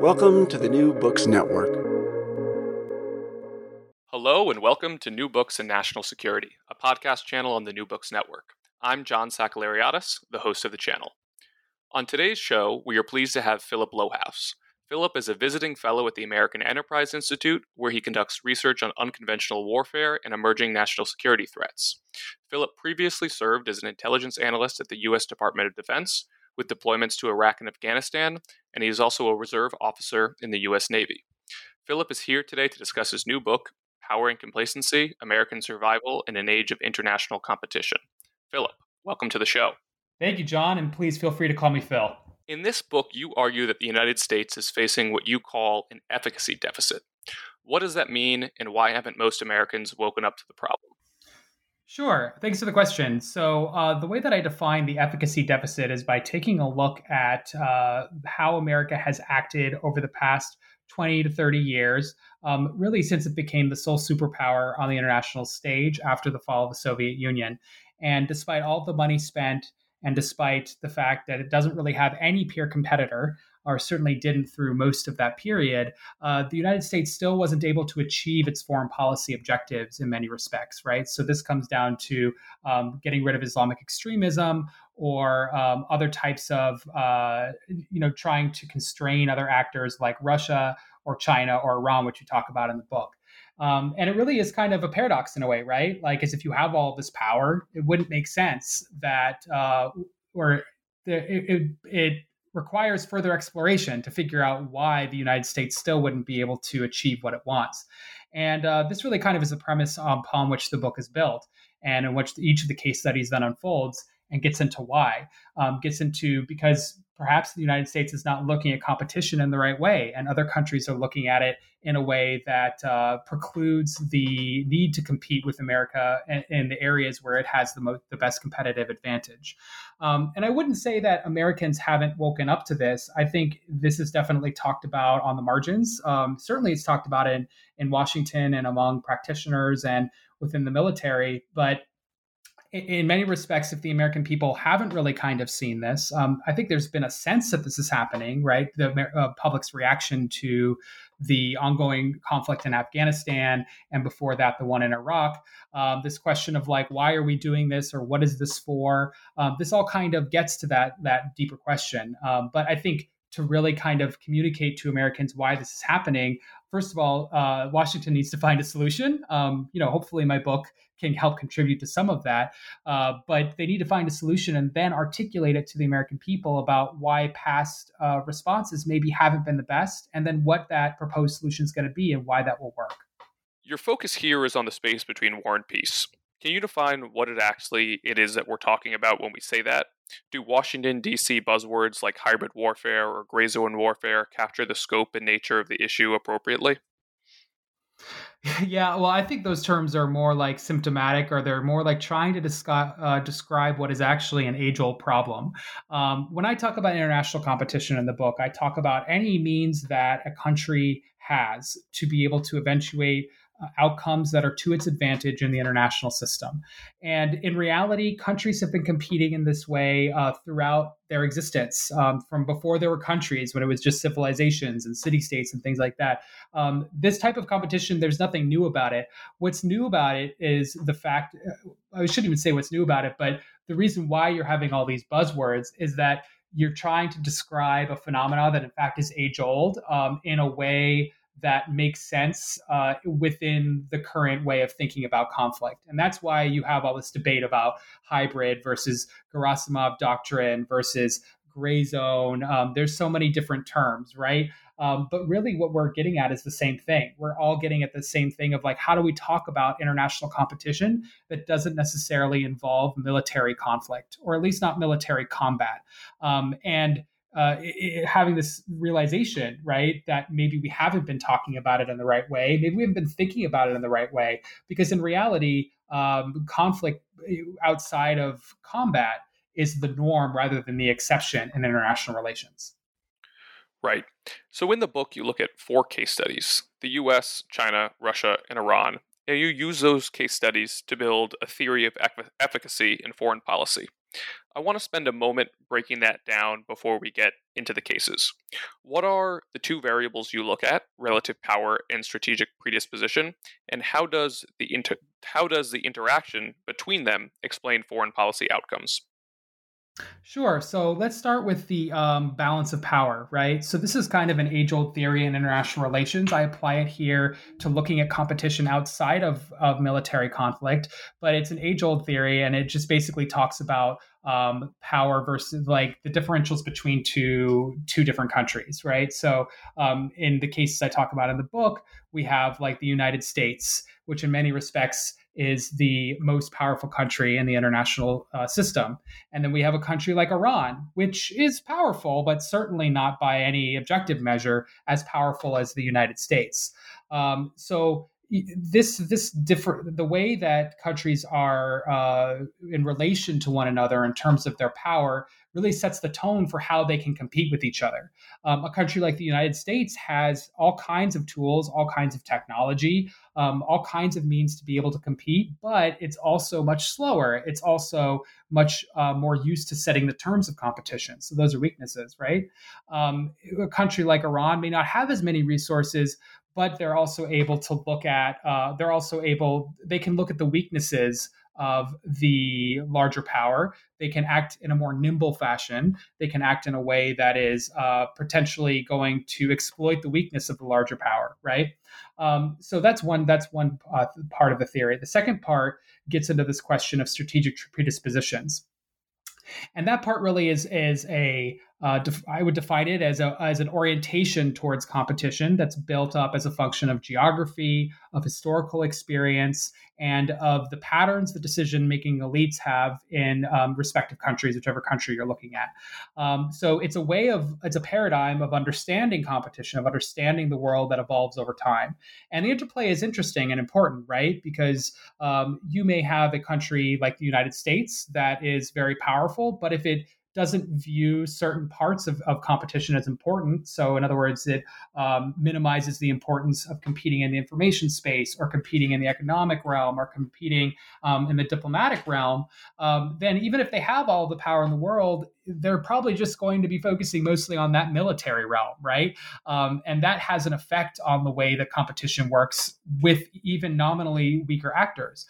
Welcome to the New Books Network. Hello, and welcome to New Books and National Security, a podcast channel on the New Books Network. I'm John Sakellariadis, the host of the channel. On today's show, we are pleased to have Philip Lohaus. Philip is a visiting fellow at the American Enterprise Institute, where he conducts research on unconventional warfare and emerging national security threats. Philip previously served as an intelligence analyst at the U.S. Department of Defense, with deployments to Iraq and Afghanistan, and he is also a reserve officer in the U.S. Navy. Philip is here today to discuss his new book, Power and Complacency American Survival in an Age of International Competition. Philip, welcome to the show. Thank you, John, and please feel free to call me Phil. In this book, you argue that the United States is facing what you call an efficacy deficit. What does that mean, and why haven't most Americans woken up to the problem? Sure. Thanks for the question. So, uh, the way that I define the efficacy deficit is by taking a look at uh, how America has acted over the past 20 to 30 years, um, really since it became the sole superpower on the international stage after the fall of the Soviet Union. And despite all the money spent, and despite the fact that it doesn't really have any peer competitor, or certainly didn't through most of that period, uh, the United States still wasn't able to achieve its foreign policy objectives in many respects, right? So this comes down to um, getting rid of Islamic extremism or um, other types of, uh, you know, trying to constrain other actors like Russia or China or Iran, which you talk about in the book. Um, and it really is kind of a paradox in a way, right? Like, as if you have all this power, it wouldn't make sense that, uh, or it, it, it requires further exploration to figure out why the United States still wouldn't be able to achieve what it wants. And uh, this really kind of is a premise upon which the book is built, and in which each of the case studies then unfolds and gets into why. Um, gets into because perhaps the United States is not looking at competition in the right way, and other countries are looking at it in a way that uh, precludes the need to compete with America in, in, the areas where it has the most, the best competitive advantage. Um, and I wouldn't say that Americans haven't woken up to this. I think this is definitely talked about on the margins. Um, certainly, it's talked about in in Washington and among practitioners and within the military, but in many respects, if the American people haven't really kind of seen this, um, I think there's been a sense that this is happening, right? The uh, public's reaction to the ongoing conflict in Afghanistan, and before that, the one in Iraq. Um, this question of like, why are we doing this, or what is this for? Um, this all kind of gets to that that deeper question. Um, but I think to really kind of communicate to Americans why this is happening, first of all, uh, Washington needs to find a solution. Um, you know, hopefully, my book can help contribute to some of that. Uh, but they need to find a solution and then articulate it to the American people about why past uh, responses maybe haven't been the best, and then what that proposed solution is going to be and why that will work. Your focus here is on the space between war and peace. Can you define what it actually it is that we're talking about when we say that? Do Washington D.C. buzzwords like hybrid warfare or gray zone warfare capture the scope and nature of the issue appropriately? Yeah, well, I think those terms are more like symptomatic, or they're more like trying to describe uh, describe what is actually an age old problem. Um, when I talk about international competition in the book, I talk about any means that a country has to be able to eventuate outcomes that are to its advantage in the international system. And in reality, countries have been competing in this way uh, throughout their existence um, from before there were countries, when it was just civilizations and city states and things like that. Um, this type of competition, there's nothing new about it. What's new about it is the fact, uh, I shouldn't even say what's new about it, but the reason why you're having all these buzzwords is that you're trying to describe a phenomenon that in fact is age old um, in a way that makes sense uh, within the current way of thinking about conflict. And that's why you have all this debate about hybrid versus Gerasimov doctrine versus gray zone. Um, there's so many different terms, right? Um, but really, what we're getting at is the same thing. We're all getting at the same thing of like, how do we talk about international competition that doesn't necessarily involve military conflict, or at least not military combat? Um, and uh, it, having this realization, right, that maybe we haven't been talking about it in the right way. Maybe we haven't been thinking about it in the right way. Because in reality, um, conflict outside of combat is the norm rather than the exception in international relations. Right. So in the book, you look at four case studies the US, China, Russia, and Iran. And you use those case studies to build a theory of efficacy in foreign policy. I want to spend a moment breaking that down before we get into the cases. What are the two variables you look at, relative power and strategic predisposition, and how does the inter- how does the interaction between them explain foreign policy outcomes? Sure. So let's start with the um, balance of power, right? So this is kind of an age-old theory in international relations. I apply it here to looking at competition outside of, of military conflict, but it's an age-old theory, and it just basically talks about um, power versus like the differentials between two two different countries, right? So um, in the cases I talk about in the book, we have like the United States, which in many respects is the most powerful country in the international uh, system. And then we have a country like Iran, which is powerful, but certainly not by any objective measure as powerful as the United States. Um, so this this different the way that countries are uh, in relation to one another in terms of their power really sets the tone for how they can compete with each other. Um, a country like the United States has all kinds of tools, all kinds of technology, um, all kinds of means to be able to compete, but it's also much slower. It's also much uh, more used to setting the terms of competition. So those are weaknesses, right? Um, a country like Iran may not have as many resources, but they're also able to look at uh, they're also able they can look at the weaknesses of the larger power. They can act in a more nimble fashion. They can act in a way that is uh, potentially going to exploit the weakness of the larger power right? Um, so that's one that's one uh, part of the theory. The second part gets into this question of strategic predispositions. And that part really is is a uh, def- I would define it as a as an orientation towards competition that's built up as a function of geography, of historical experience, and of the patterns the decision making elites have in um, respective countries, whichever country you're looking at. Um, so it's a way of it's a paradigm of understanding competition, of understanding the world that evolves over time. And the interplay is interesting and important, right? Because um, you may have a country like the United States that is very powerful, but if it doesn't view certain parts of, of competition as important. So, in other words, it um, minimizes the importance of competing in the information space or competing in the economic realm or competing um, in the diplomatic realm. Um, then, even if they have all the power in the world, they're probably just going to be focusing mostly on that military realm, right? Um, and that has an effect on the way that competition works with even nominally weaker actors.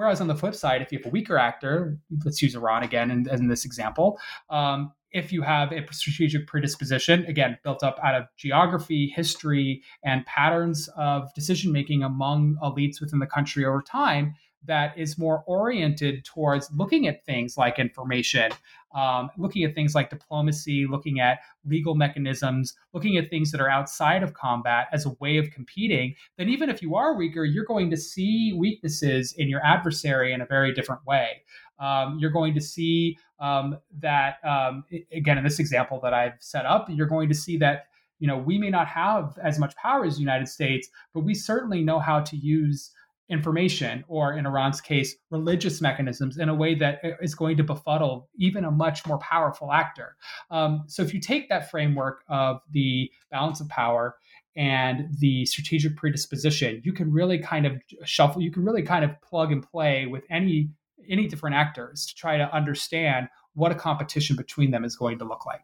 Whereas on the flip side, if you have a weaker actor, let's use Iran again in, in this example, um, if you have a strategic predisposition, again, built up out of geography, history, and patterns of decision making among elites within the country over time, that is more oriented towards looking at things like information, um, looking at things like diplomacy, looking at legal mechanisms, looking at things that are outside of combat as a way of competing, then even if you are weaker, you're going to see weaknesses in your adversary in a very different way. Um, you're going to see um, that, um, again, in this example that I've set up, you're going to see that you know we may not have as much power as the United States, but we certainly know how to use information, or in Iran's case, religious mechanisms in a way that is going to befuddle even a much more powerful actor. Um, so if you take that framework of the balance of power and the strategic predisposition, you can really kind of shuffle, you can really kind of plug and play with any any different actors to try to understand what a competition between them is going to look like.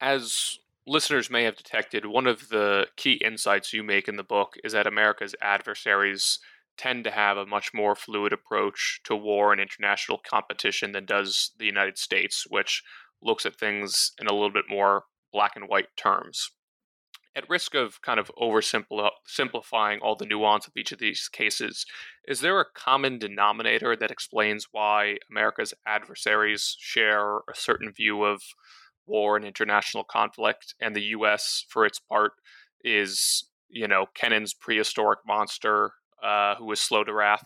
As listeners may have detected, one of the key insights you make in the book is that America's adversaries tend to have a much more fluid approach to war and international competition than does the United States, which looks at things in a little bit more black and white terms. At risk of kind of oversimplifying all the nuance of each of these cases, is there a common denominator that explains why America's adversaries share a certain view of war and international conflict, and the U.S., for its part, is you know Kennan's prehistoric monster uh, who was slow to wrath?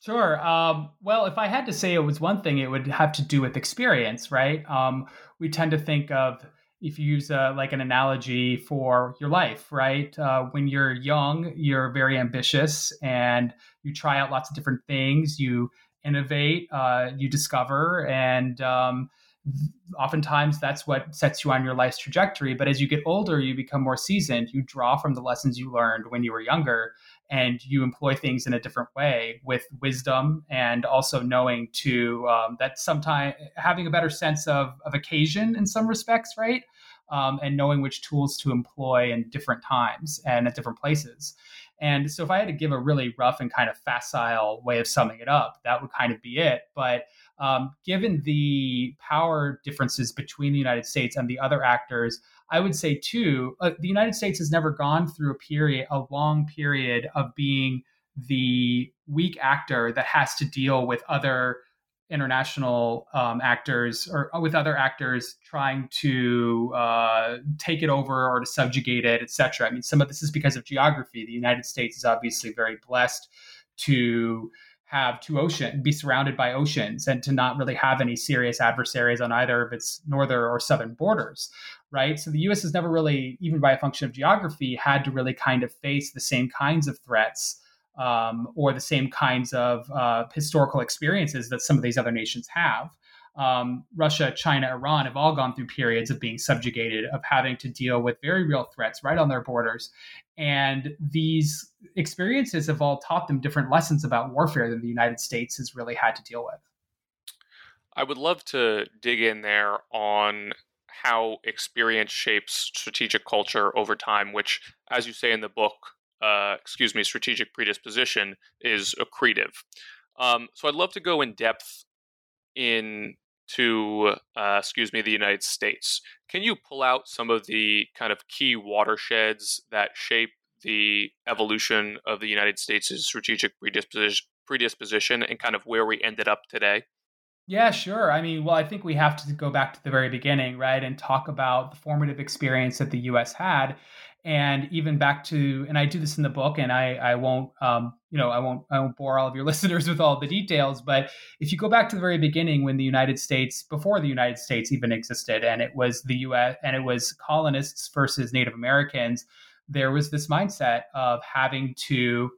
Sure. Um, well, if I had to say it was one thing, it would have to do with experience, right? Um, we tend to think of if you use a, like an analogy for your life, right? Uh, when you're young, you're very ambitious and you try out lots of different things. You innovate, uh, you discover, and um, oftentimes that's what sets you on your life's trajectory. But as you get older, you become more seasoned. You draw from the lessons you learned when you were younger, and you employ things in a different way with wisdom and also knowing to um, that sometimes having a better sense of, of occasion in some respects right um, and knowing which tools to employ in different times and at different places. And so if i had to give a really rough and kind of facile way of summing it up that would kind of be it. But um, given the power differences between the united states and the other actors I would say too, uh, the United States has never gone through a period, a long period of being the weak actor that has to deal with other international um, actors or uh, with other actors trying to uh, take it over or to subjugate it, etc. I mean, some of this is because of geography. The United States is obviously very blessed to have two ocean be surrounded by oceans and to not really have any serious adversaries on either of its northern or southern borders right so the us has never really even by a function of geography had to really kind of face the same kinds of threats um, or the same kinds of uh, historical experiences that some of these other nations have um, Russia, China, Iran have all gone through periods of being subjugated, of having to deal with very real threats right on their borders. And these experiences have all taught them different lessons about warfare than the United States has really had to deal with. I would love to dig in there on how experience shapes strategic culture over time, which, as you say in the book, uh, excuse me, strategic predisposition is accretive. Um, so I'd love to go in depth in to uh, excuse me the United States. Can you pull out some of the kind of key watersheds that shape the evolution of the United States' strategic predisposition, predisposition and kind of where we ended up today? Yeah, sure. I mean, well, I think we have to go back to the very beginning, right, and talk about the formative experience that the U.S. had and even back to and i do this in the book and i i won't um, you know i won't i won't bore all of your listeners with all the details but if you go back to the very beginning when the united states before the united states even existed and it was the us and it was colonists versus native americans there was this mindset of having to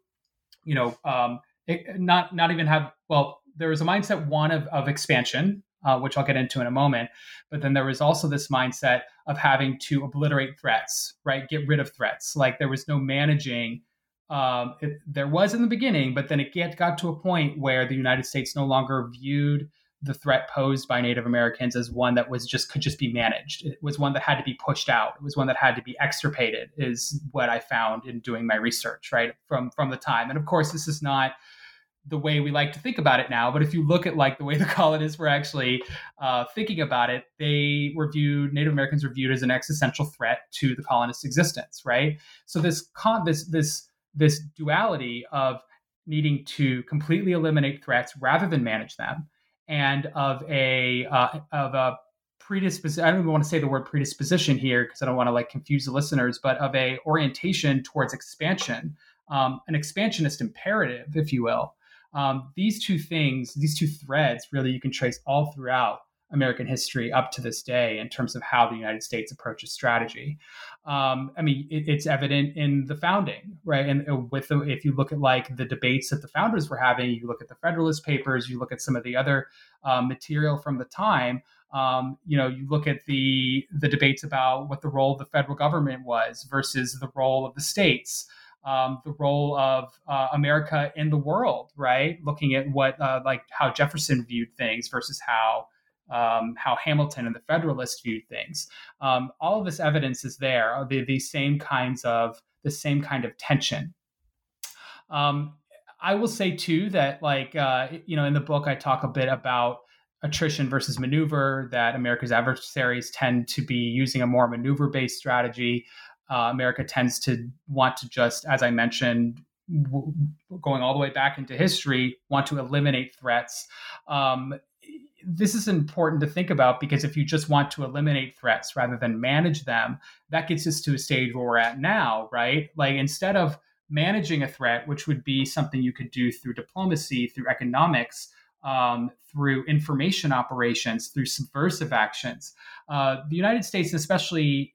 you know um, it, not not even have well there was a mindset one of, of expansion uh, which I'll get into in a moment. But then there was also this mindset of having to obliterate threats, right? Get rid of threats. Like there was no managing. Um, it, there was in the beginning, but then it get, got to a point where the United States no longer viewed the threat posed by Native Americans as one that was just could just be managed. It was one that had to be pushed out. It was one that had to be extirpated. Is what I found in doing my research, right from from the time. And of course, this is not the way we like to think about it now. But if you look at like the way the colonists were actually uh, thinking about it, they were viewed Native Americans were viewed as an existential threat to the colonists' existence, right? So this con this this this duality of needing to completely eliminate threats rather than manage them, and of a uh, of a predisposition. I don't even want to say the word predisposition here because I don't want to like confuse the listeners, but of a orientation towards expansion, um, an expansionist imperative, if you will um, these two things, these two threads, really, you can trace all throughout American history up to this day in terms of how the United States approaches strategy. Um, I mean, it, it's evident in the founding, right? And uh, with the, if you look at like the debates that the founders were having, you look at the Federalist Papers, you look at some of the other uh, material from the time. Um, you know, you look at the the debates about what the role of the federal government was versus the role of the states. Um, the role of uh, America in the world, right? Looking at what, uh, like, how Jefferson viewed things versus how um, how Hamilton and the Federalists viewed things. Um, all of this evidence is there. The, the same kinds of the same kind of tension. Um, I will say too that, like, uh, you know, in the book I talk a bit about attrition versus maneuver. That America's adversaries tend to be using a more maneuver-based strategy. Uh, America tends to want to just, as I mentioned, w- going all the way back into history, want to eliminate threats. Um, this is important to think about because if you just want to eliminate threats rather than manage them, that gets us to a stage where we're at now, right? Like instead of managing a threat, which would be something you could do through diplomacy, through economics, um, through information operations, through subversive actions, uh, the United States, especially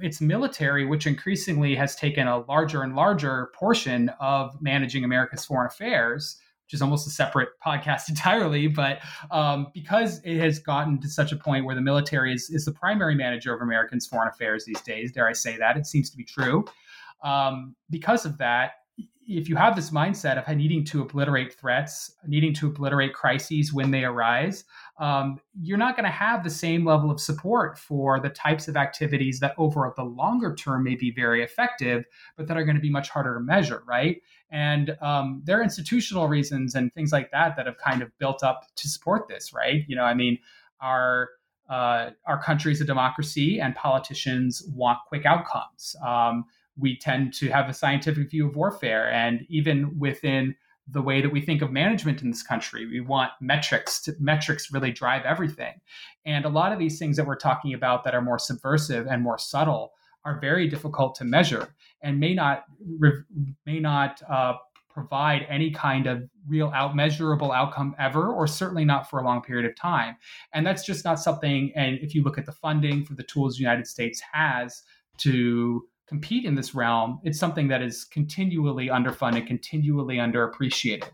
its military, which increasingly has taken a larger and larger portion of managing America's foreign affairs, which is almost a separate podcast entirely. But um, because it has gotten to such a point where the military is, is the primary manager of Americans' foreign affairs these days, dare I say that, it seems to be true. Um, because of that, if you have this mindset of needing to obliterate threats, needing to obliterate crises when they arise, um, you're not going to have the same level of support for the types of activities that over the longer term may be very effective, but that are going to be much harder to measure, right? And um, there are institutional reasons and things like that that have kind of built up to support this, right? You know, I mean, our uh, our country is a democracy, and politicians want quick outcomes. Um, we tend to have a scientific view of warfare. And even within the way that we think of management in this country, we want metrics to metrics really drive everything. And a lot of these things that we're talking about that are more subversive and more subtle are very difficult to measure and may not may not uh, provide any kind of real out measurable outcome ever or certainly not for a long period of time and that's just not something and if you look at the funding for the tools the united states has to compete in this realm, it's something that is continually underfunded, continually underappreciated.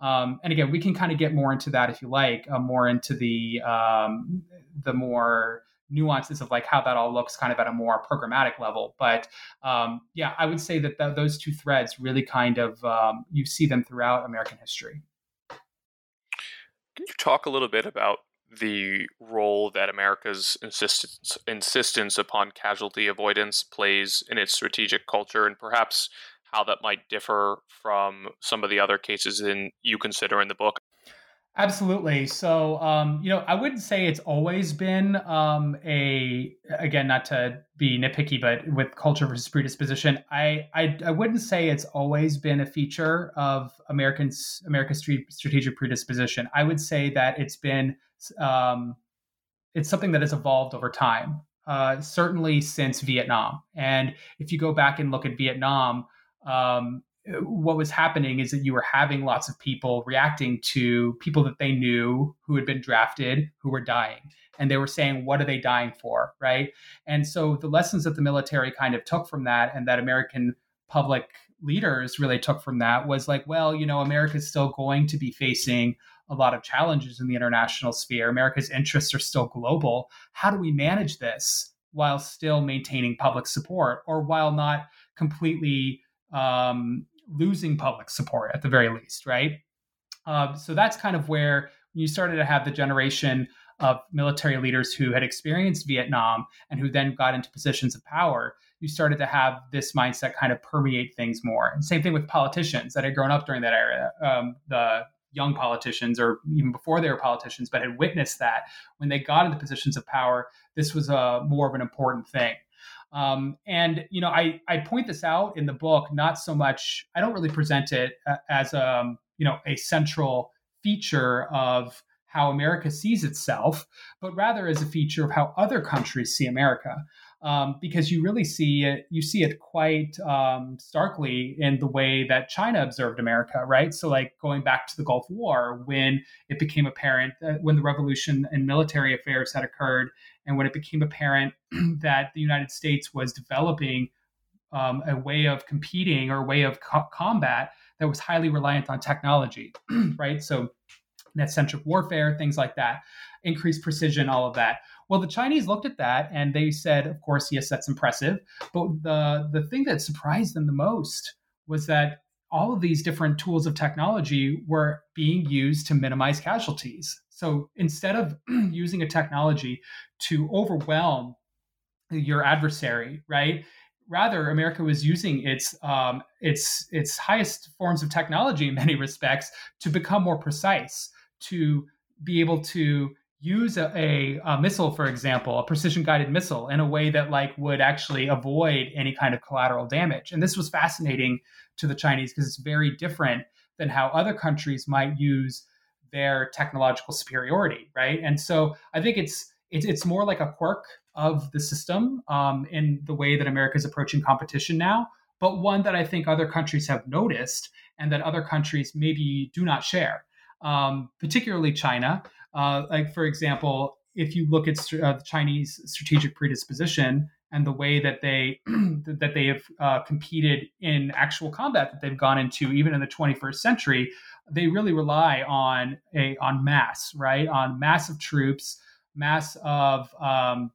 Um, and again, we can kind of get more into that if you like, uh, more into the um, the more nuances of like how that all looks kind of at a more programmatic level. But um, yeah, I would say that th- those two threads really kind of um, you see them throughout American history. Can you talk a little bit about the role that America's insistence insistence upon casualty avoidance plays in its strategic culture, and perhaps how that might differ from some of the other cases in you consider in the book. Absolutely. So, um, you know, I wouldn't say it's always been um, a again, not to be nitpicky, but with culture versus predisposition, I, I I wouldn't say it's always been a feature of Americans America's strategic predisposition. I would say that it's been um, it's something that has evolved over time, uh, certainly since Vietnam. And if you go back and look at Vietnam, um, what was happening is that you were having lots of people reacting to people that they knew who had been drafted who were dying. And they were saying, what are they dying for? Right. And so the lessons that the military kind of took from that and that American public leaders really took from that was like, well, you know, America's still going to be facing a lot of challenges in the international sphere. America's interests are still global. How do we manage this while still maintaining public support or while not completely um, losing public support at the very least, right? Uh, so that's kind of where you started to have the generation of military leaders who had experienced Vietnam and who then got into positions of power. You started to have this mindset kind of permeate things more. And same thing with politicians that had grown up during that era. Um, the young politicians or even before they were politicians, but had witnessed that when they got into positions of power, this was a more of an important thing. Um, and you know, I I point this out in the book, not so much. I don't really present it as a um, you know a central feature of how America sees itself, but rather as a feature of how other countries see America. Um, because you really see it you see it quite um, starkly in the way that China observed America, right? So like going back to the Gulf War when it became apparent that when the revolution in military affairs had occurred and when it became apparent that the United States was developing um, a way of competing or a way of co- combat that was highly reliant on technology, right? So net centric warfare, things like that, increased precision, all of that. Well, the Chinese looked at that and they said, of course, yes, that's impressive. But the, the thing that surprised them the most was that all of these different tools of technology were being used to minimize casualties. So instead of using a technology to overwhelm your adversary, right? Rather, America was using its um, its its highest forms of technology in many respects to become more precise, to be able to use a, a, a, missile, for example, a precision guided missile, in a way that like would actually avoid any kind of collateral damage. And this was fascinating to the Chinese because it's very different than how other countries might use their technological superiority, right? And so I think it's it's, it's more like a quirk of the system um, in the way that America is approaching competition now, but one that I think other countries have noticed and that other countries maybe do not share. Um, particularly China, uh, like, for example, if you look at uh, the Chinese strategic predisposition and the way that they that they have uh, competed in actual combat that they've gone into, even in the 21st century, they really rely on a on mass, right? On massive troops, mass of um,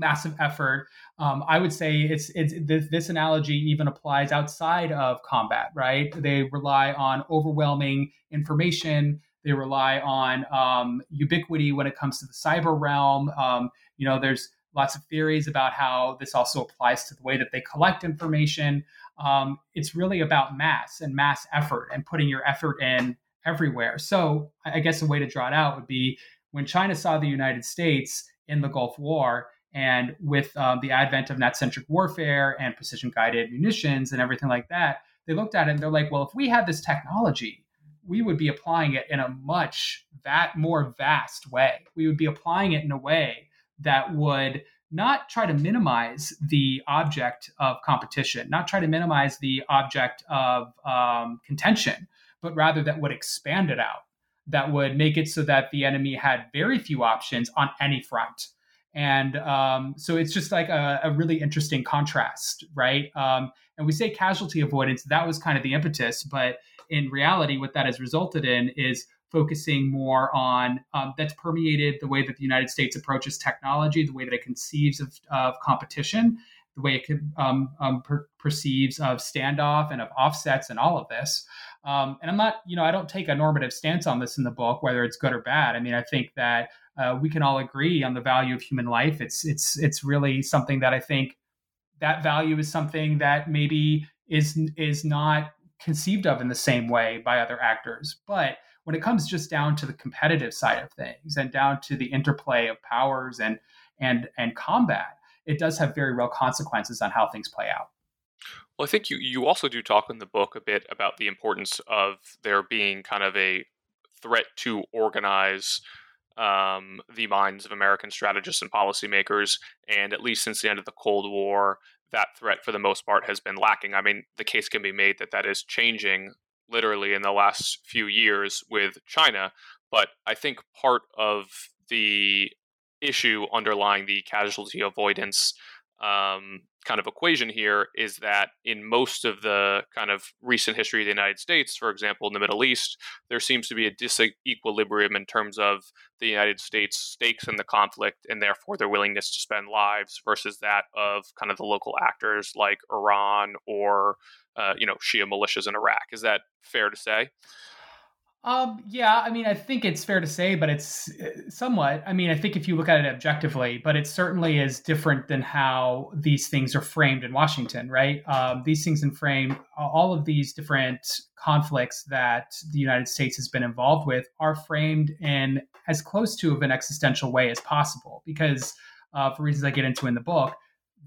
massive effort. Um, I would say it's it's this, this, analogy even applies outside of combat, right? They rely on overwhelming information. They rely on um, ubiquity when it comes to the cyber realm. Um, you know, there's lots of theories about how this also applies to the way that they collect information. Um, it's really about mass and mass effort and putting your effort in everywhere. So I guess a way to draw it out would be when China saw the United States in the Gulf War. And with um, the advent of net centric warfare and precision guided munitions and everything like that, they looked at it and they're like, well, if we had this technology, we would be applying it in a much that more vast way. We would be applying it in a way that would not try to minimize the object of competition, not try to minimize the object of um, contention, but rather that would expand it out, that would make it so that the enemy had very few options on any front. And um, so it's just like a, a, really interesting contrast, right? Um, and we say casualty avoidance, that was kind of the impetus, but in reality, what that has resulted in is focusing more on um, that's permeated the way that the United States approaches technology, the way that it conceives of, of competition, the way it could, um, um, per- perceives of standoff and of offsets and all of this. Um, and I'm not, you know, I don't take a normative stance on this in the book, whether it's good or bad. I mean, I think that uh, we can all agree on the value of human life. It's it's it's really something that I think that value is something that maybe is is not conceived of in the same way by other actors. But when it comes just down to the competitive side of things and down to the interplay of powers and and and combat, it does have very real consequences on how things play out. Well, I think you, you also do talk in the book a bit about the importance of there being kind of a threat to organize um, the minds of American strategists and policymakers. And at least since the end of the Cold War, that threat for the most part has been lacking. I mean, the case can be made that that is changing literally in the last few years with China. But I think part of the issue underlying the casualty avoidance um, kind of equation here is that in most of the kind of recent history of the United States, for example, in the Middle East, there seems to be a disequilibrium in terms of the United States' stakes in the conflict and therefore their willingness to spend lives versus that of kind of the local actors like Iran or, uh, you know, Shia militias in Iraq. Is that fair to say? Um, yeah, I mean, I think it's fair to say, but it's uh, somewhat. I mean, I think if you look at it objectively, but it certainly is different than how these things are framed in Washington, right? Um, these things in frame, all of these different conflicts that the United States has been involved with are framed in as close to of an existential way as possible, because uh, for reasons I get into in the book,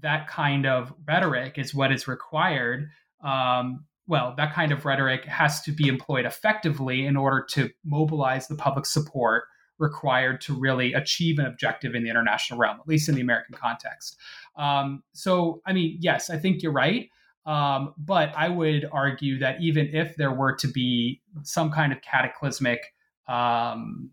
that kind of rhetoric is what is required um, well, that kind of rhetoric has to be employed effectively in order to mobilize the public support required to really achieve an objective in the international realm, at least in the American context. Um, so, I mean, yes, I think you're right. Um, but I would argue that even if there were to be some kind of cataclysmic um,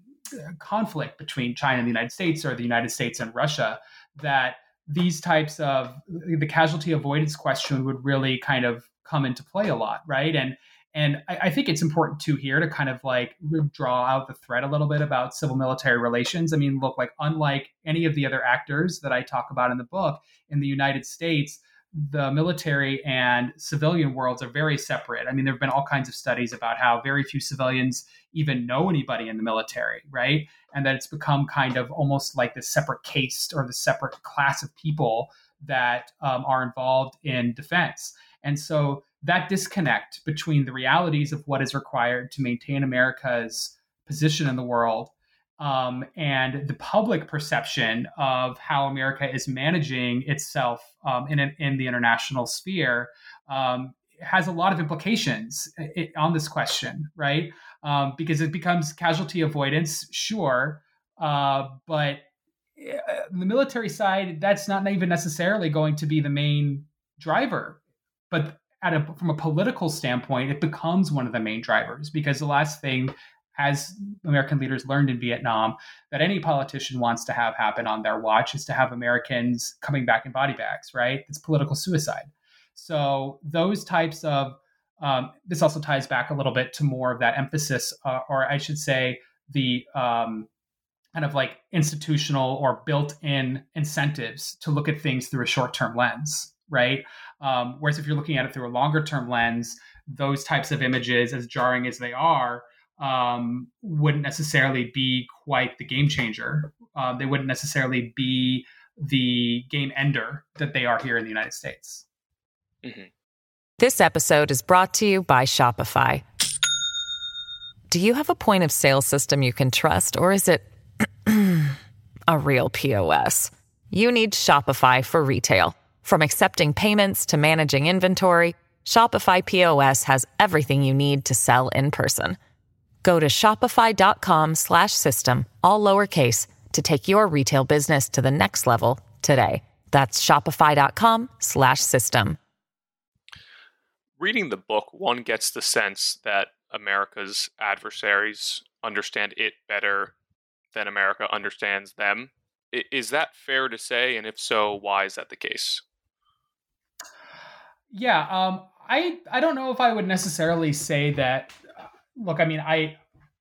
conflict between China and the United States or the United States and Russia, that these types of the casualty avoidance question would really kind of come into play a lot, right? And and I, I, think it's important too here to kind of like draw out the thread a little bit about civil military relations. I mean, look, like unlike any of the other actors that I talk about in the book in the United States, the military and civilian worlds are very separate. I mean, there have been all kinds of studies about how very few civilians even know anybody in the military, right? And that it's become kind of almost like the separate caste or the separate class of people that um, are involved in defense. And so that disconnect between the realities of what is required to maintain America's position in the world um, and the public perception of how America is managing itself um, in, in the international sphere um, has a lot of implications on this question, right? Um, because it becomes casualty avoidance, sure, uh, but uh, the military side, that's not even necessarily going to be the main driver. At a, from a political standpoint, it becomes one of the main drivers because the last thing as American leaders learned in Vietnam, that any politician wants to have happen on their watch is to have Americans coming back in body bags, right? It's political suicide. So those types of um, this also ties back a little bit to more of that emphasis, uh, or I should say, the um, kind of like institutional or built-in incentives to look at things through a short-term lens, right? Um, whereas if you're looking at it through a longer-term lens, those types of images, as jarring as they are, um, wouldn't necessarily be quite the game changer. Uh, they wouldn't necessarily be the game ender that they are here in the United States. Mm-hmm. This episode is brought to you by Shopify. Do you have a point of sale system you can trust, or is it a real POS? You need Shopify for retail. From accepting payments to managing inventory, Shopify POS has everything you need to sell in person. Go to shopify.com slash system, all lowercase, to take your retail business to the next level today. That's shopify.com slash system. Reading the book, one gets the sense that America's adversaries understand it better than America understands them. Is that fair to say? And if so, why is that the case? Yeah, um, I I don't know if I would necessarily say that look, I mean, I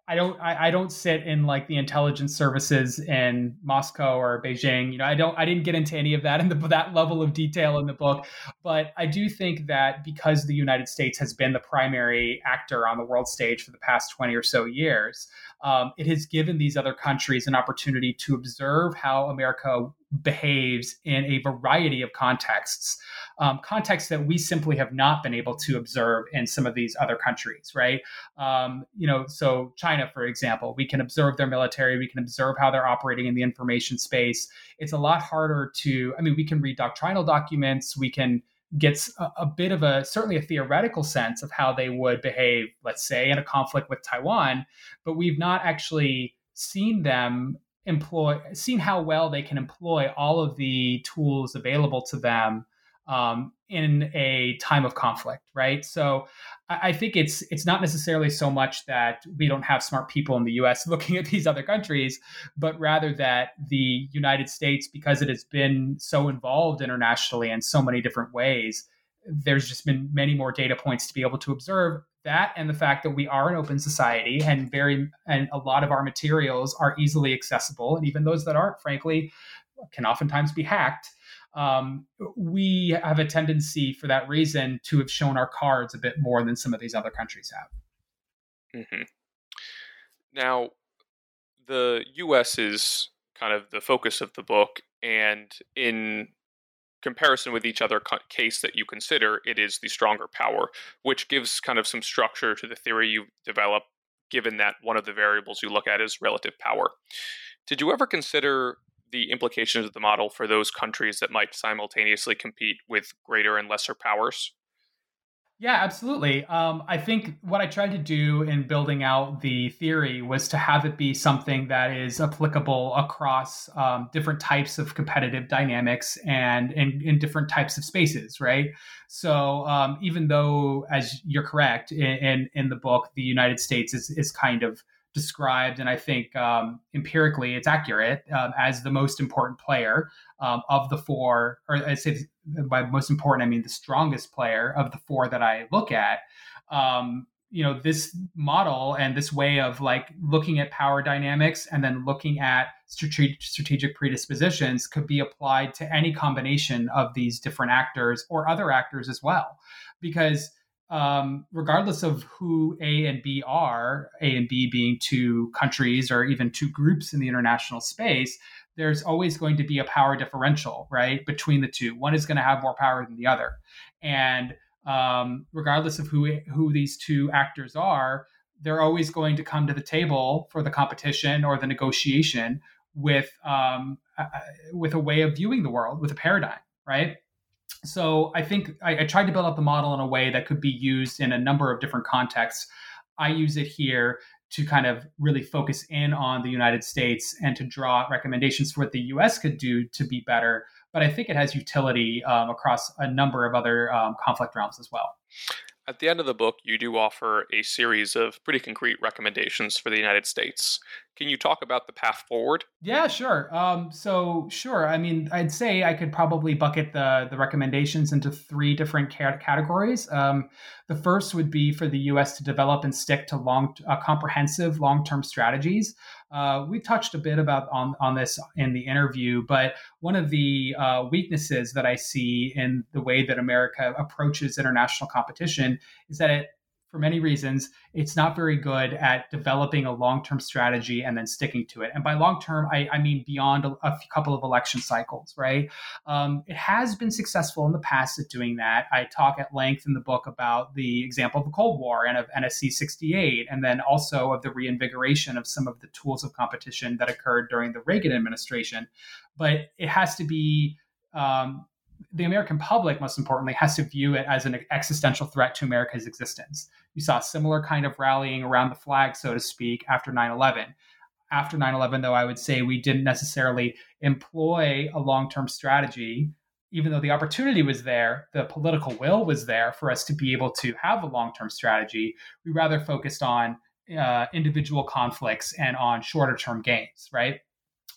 I don't I, I, don't sit in like the intelligence services in Moscow or Beijing. You know, I don't I didn't get into any of that in the that level of detail in the book. But I do think that because the United States has been the primary actor on the world stage for the past 20 or so years, um, it has given these other countries an opportunity to observe how America behaves in a variety of contexts, um, contexts that we simply have not been able to observe in some of these other countries, right? Um, you know, so China, for example, we can observe their military, we can observe how they're operating in the information space. It's a lot harder to, I mean, we can read doctrinal documents, we can gets a, a, bit of a certainly a theoretical sense of how they would behave, let's say, in a conflict with Taiwan, but we've not actually seen them employ seen how well they can employ all of the tools available to them um, in a time of conflict, right? So I, I think it's it's not necessarily so much that we don't have smart people in the U.S. looking at these other countries, but rather that the United States, because it has been so involved internationally in so many different ways, there's just been many more data points to be able to observe that and the fact that we are an open society and very and a lot of our materials are easily accessible and even those that aren't frankly can oftentimes be hacked um, we have a tendency for that reason to have shown our cards a bit more than some of these other countries have. Mm-hmm. Now, the U.S. is kind of the focus of the book, and in comparison with each other case that you consider, it is the stronger power, which gives kind of some structure to the theory you develop, given that one of the variables you look at is relative power. Did you ever consider the implications of the model for those countries that might simultaneously compete with greater and lesser powers? Yeah, absolutely. Um, I think what I tried to do in building out the theory was to have it be something that is applicable across um, different types of competitive dynamics and in, different types of spaces, right? So um, even though, as you're correct, in, in, in the book, the United States is, is kind of described, and I think um, empirically it's accurate um, as the most important player um, of the four, or I say by most important, I mean the strongest player of the four that I look at. Um, you know, this model and this way of like looking at power dynamics and then looking at strategic, strategic predispositions could be applied to any combination of these different actors or other actors as well, because um, regardless of who A and B are, A and B being two countries or even two groups in the international space, there's always going to be a power differential, right, between the two. One is going to have more power than the other, and um, regardless of who who these two actors are, they're always going to come to the table for the competition or the negotiation with um, with a way of viewing the world, with a paradigm, right? So I think I, I, tried to build up the model in a way that could be used in a number of different contexts. I use it here to kind of really focus in on the United States and to draw recommendations for what the US could do to be better. But I think it has utility um, across a number of other um, conflict realms as well. At the end of the book, you do offer a series of pretty concrete recommendations for the United States. Can you talk about the path forward? Yeah, sure. Um, so, sure. I mean, I'd say I could probably bucket the the recommendations into three different categories. Um, the first would be for the U.S. to develop and stick to long, uh, comprehensive long term strategies. Uh, we touched a bit about on on this in the interview, but one of the uh, weaknesses that I see in the way that America approaches international competition is that it for many reasons, it's not very good at developing a long term strategy and then sticking to it. And by long term, I, I, mean beyond a, a, couple of election cycles, right? Um, it has been successful in the past at doing that. I talk at length in the book about the example of the Cold War and of NSC 68, and then also of the reinvigoration of some of the tools of competition that occurred during the Reagan administration. But it has to be um, the American public, most importantly, has to view it as an existential threat to America's existence. You saw a similar kind of rallying around the flag, so to speak, after 9 11. After 9 11, though, I would say we didn't necessarily employ a long term strategy, even though the opportunity was there, the political will was there for us to be able to have a long term strategy. We rather focused on uh, individual conflicts and on shorter term gains, right?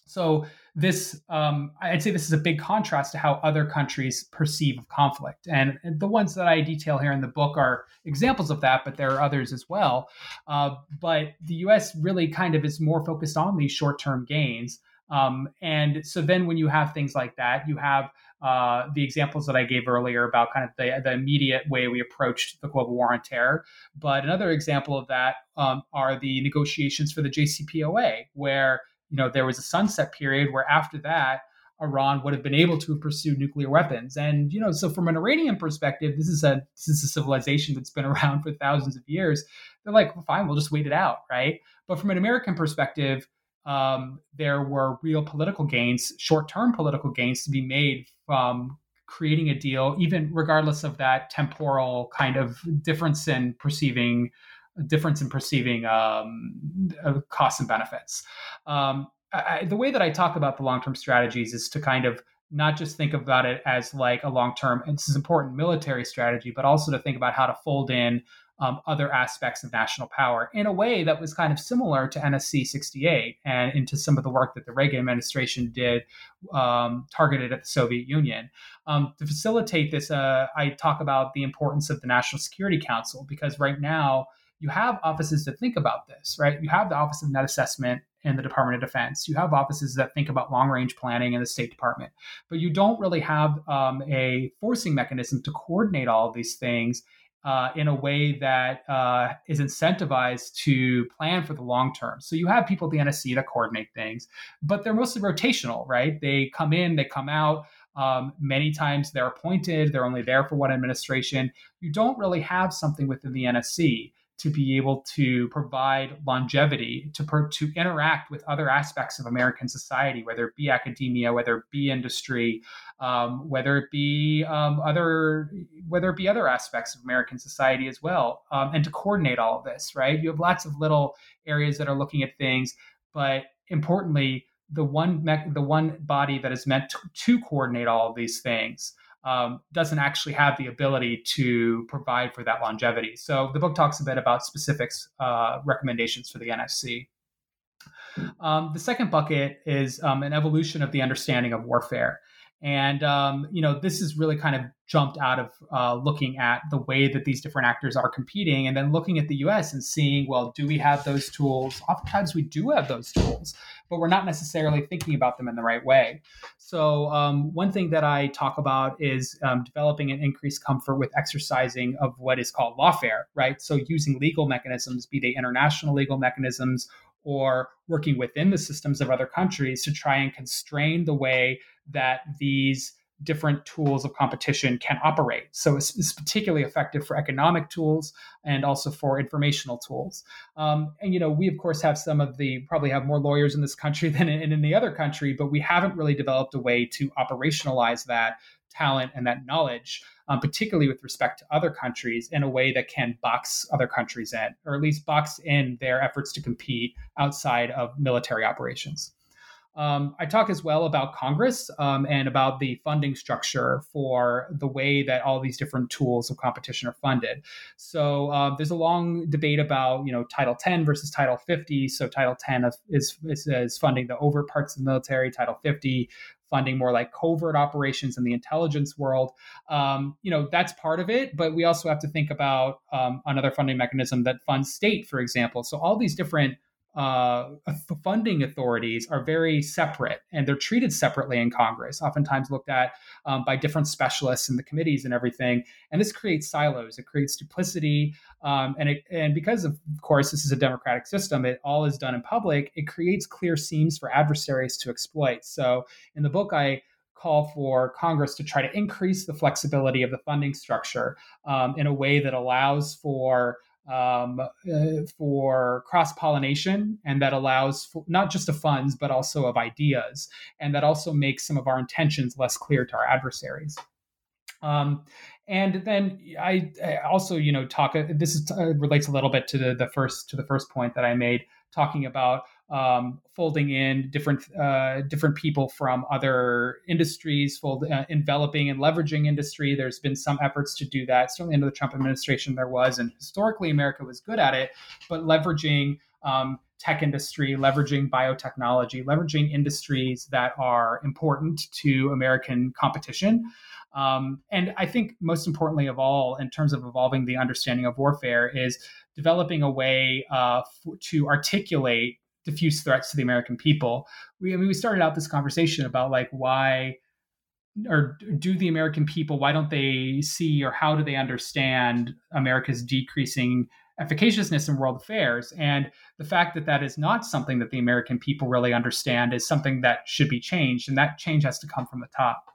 So this, um, I'd say, this is a big contrast to how other countries perceive of conflict, and the ones that I detail here in the book are examples of that, but there are others as well. Uh, but the U.S. really kind of is more focused on these short-term gains, um, and so then when you have things like that, you have uh, the examples that I gave earlier about kind of the, the immediate way we approached the global war on terror. But another example of that um, are the negotiations for the JCPOA, where you know, there was a sunset period where after that, Iran would have been able to pursue nuclear weapons. And you know, so from an Iranian perspective, this is a this is a civilization that's been around for thousands of years. They're like, well, fine, we'll just wait it out, right? But from an American perspective, um, there were real political gains, short-term political gains to be made from creating a deal, even regardless of that temporal kind of difference in perceiving difference in perceiving um, costs and benefits. Um, I, the way that I talk about the long term strategies is to kind of not just think about it as like a long term, and this is important military strategy, but also to think about how to fold in um, other aspects of national power in a way that was kind of similar to NSC 68 and into some of the work that the Reagan administration did um, targeted at the Soviet Union. Um, to facilitate this, uh, I talk about the importance of the National Security Council because right now, you have offices that think about this, right? You have the Office of Net Assessment in the Department of Defense. You have offices that think about long range planning in the State Department, but you don't really have um, a forcing mechanism to coordinate all these things uh, in a way that uh, is incentivized to plan for the long term. So you have people at the NSC that coordinate things, but they're mostly rotational, right? They come in, they come out. Um, many times they're appointed, they're only there for one administration. You don't really have something within the NSC to be able to provide longevity, to, per, to interact with other aspects of American society, whether it be academia, whether it be industry, um, whether it be um, other, whether it be other aspects of American society as well, um, and to coordinate all of this. Right, you have lots of little areas that are looking at things, but importantly, the one me- the one body that is meant to, to coordinate all of these things um, doesn't actually have the ability to provide for that longevity. So the book talks a bit about specifics uh, recommendations for the NSC. Um, the second bucket is um, an evolution of the understanding of warfare. And um, you know, this is really kind of jumped out of uh, looking at the way that these different actors are competing, and then looking at the U.S. and seeing, well, do we have those tools? Oftentimes, we do have those tools, but we're not necessarily thinking about them in the right way. So, um, one thing that I talk about is um, developing an increased comfort with exercising of what is called lawfare, right? So, using legal mechanisms, be they international legal mechanisms or working within the systems of other countries to try and constrain the way that these different tools of competition can operate. So it's, it's, particularly effective for economic tools and also for informational tools. Um, and you know, we of course have some of the probably have more lawyers in this country than in, any other country, but we haven't really developed a way to operationalize that talent and that knowledge, um, particularly with respect to other countries, in a way that can box other countries in, or at least box in their efforts to compete outside of military operations. Um, I talk as well about Congress um, and about the funding structure for the way that all these different tools of competition are funded. So uh, there's a long debate about you know Title 10 versus Title 50. So Title 10 is, is, is funding the overt parts of the military. Title 50 funding more like covert operations in the intelligence world. Um, you know, that's part of it, but we also have to think about um, another funding mechanism that funds state, for example. So all these different uh, funding authorities are very separate and they're treated separately in Congress, oftentimes looked at um, by different specialists in the committees and everything. And this creates silos, it creates duplicity. Um, and, it, and because, of course, this is a democratic system, it all is done in public, it creates clear seams for adversaries to exploit. So in the book, I call for Congress to try to increase the flexibility of the funding structure um, in a way that allows for um, uh, for cross pollination, and that allows for, not just of funds but also of ideas, and that also makes some of our intentions less clear to our adversaries. Um, and then I, I, also, you know, talk. This is, uh, relates a little bit to the, the first to the first point that I made, talking about um, folding in different uh, different people from other industries, fold, uh, enveloping and leveraging industry. There's been some efforts to do that. Certainly under the Trump administration, there was, and historically America was good at it. But leveraging um, tech industry, leveraging biotechnology, leveraging industries that are important to American competition. Um, and I think most importantly of all, in terms of evolving the understanding of warfare, is developing a way uh, f- to articulate diffuse threats to the American people. We I mean we started out this conversation about like why or do the American people why don't they see or how do they understand America's decreasing efficaciousness in world affairs and the fact that that is not something that the American people really understand is something that should be changed and that change has to come from the top.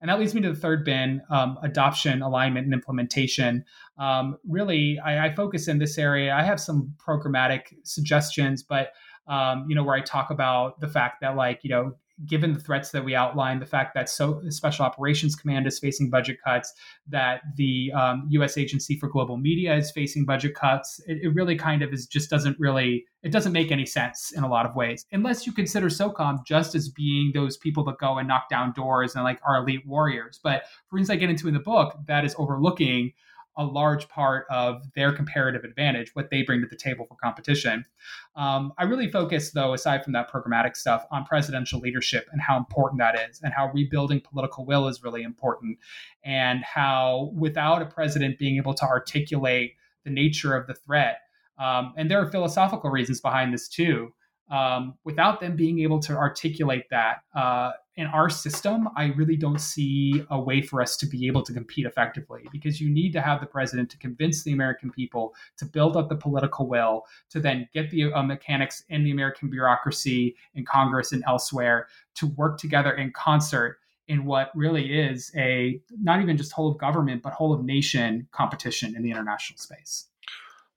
And that leads me to the third bin um, adoption, alignment, and implementation. Um, really, I, I, focus in this area. I have some programmatic suggestions, but um, you know, where I talk about the fact that, like, you know, given the threats that we outlined, the fact that so Special Operations Command is facing budget cuts, that the um, U.S. Agency for Global Media is facing budget cuts, it, it, really kind of is just doesn't really it doesn't make any sense in a lot of ways, unless you consider SOCOM just as being those people that go and knock down doors and like are elite warriors. But for reasons I get into in the book, that is overlooking a large part of their comparative advantage, what they bring to the table for competition. Um, I really focus, though, aside from that programmatic stuff, on presidential leadership and how important that is, and how rebuilding political will is really important, and how without a president being able to articulate the nature of the threat, um, and there are philosophical reasons behind this too. Um, without them being able to articulate that, uh, in our system, I really don't see a way for us to be able to compete effectively because you need to have the president to convince the American people to build up the political will to then get the uh, mechanics in the American bureaucracy, in Congress, and elsewhere to work together in concert in what really is a not even just whole of government, but whole of nation competition in the international space.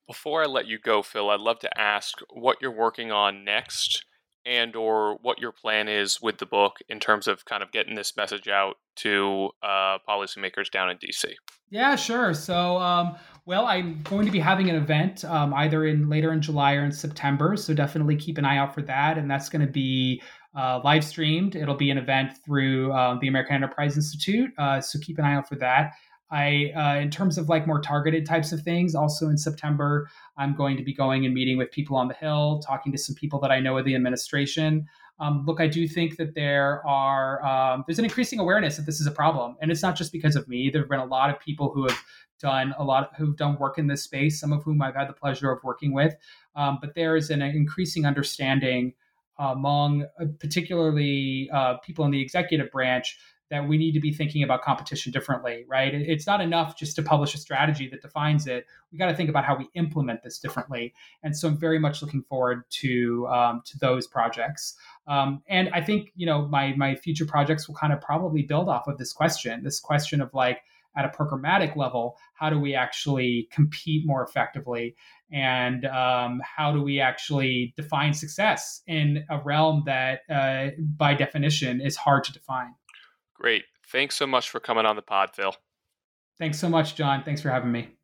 Before I let you go, Phil, I'd love to ask what you're working on next and or what your plan is with the book in terms of kind of getting this message out to uh, policymakers down in DC. Yeah, sure. So, um, well, I'm going to be having an event um, either in later in July or in September. So definitely keep an eye out for that, and that's going to be uh, live streamed. It'll be an event through uh, the American Enterprise Institute. Uh, so keep an eye out for that. I, uh, in terms of like more targeted types of things, also in September, I'm going to be going and meeting with people on the Hill, talking to some people that I know of the administration. Um, look, I do think that there are um, there's an increasing awareness that this is a problem, and it's not just because of me. There have been a lot of people who have done a lot, who've done work in this space. Some of whom I've had the pleasure of working with, um, but there is an increasing understanding among uh, particularly uh, people in the executive branch that we need to be thinking about competition differently, right? It's not enough just to publish a strategy that defines it. We got to think about how we implement this differently. And so I'm very much looking forward to um, to those projects. Um, and I think you know my my future projects will kind of probably build off of this question, this question of like at a programmatic level, how do we actually compete more effectively? And um, how do we actually define success in a realm that, uh, by definition, is hard to define? Great. Thanks so much for coming on the pod, Phil. Thanks so much, John. Thanks for having me.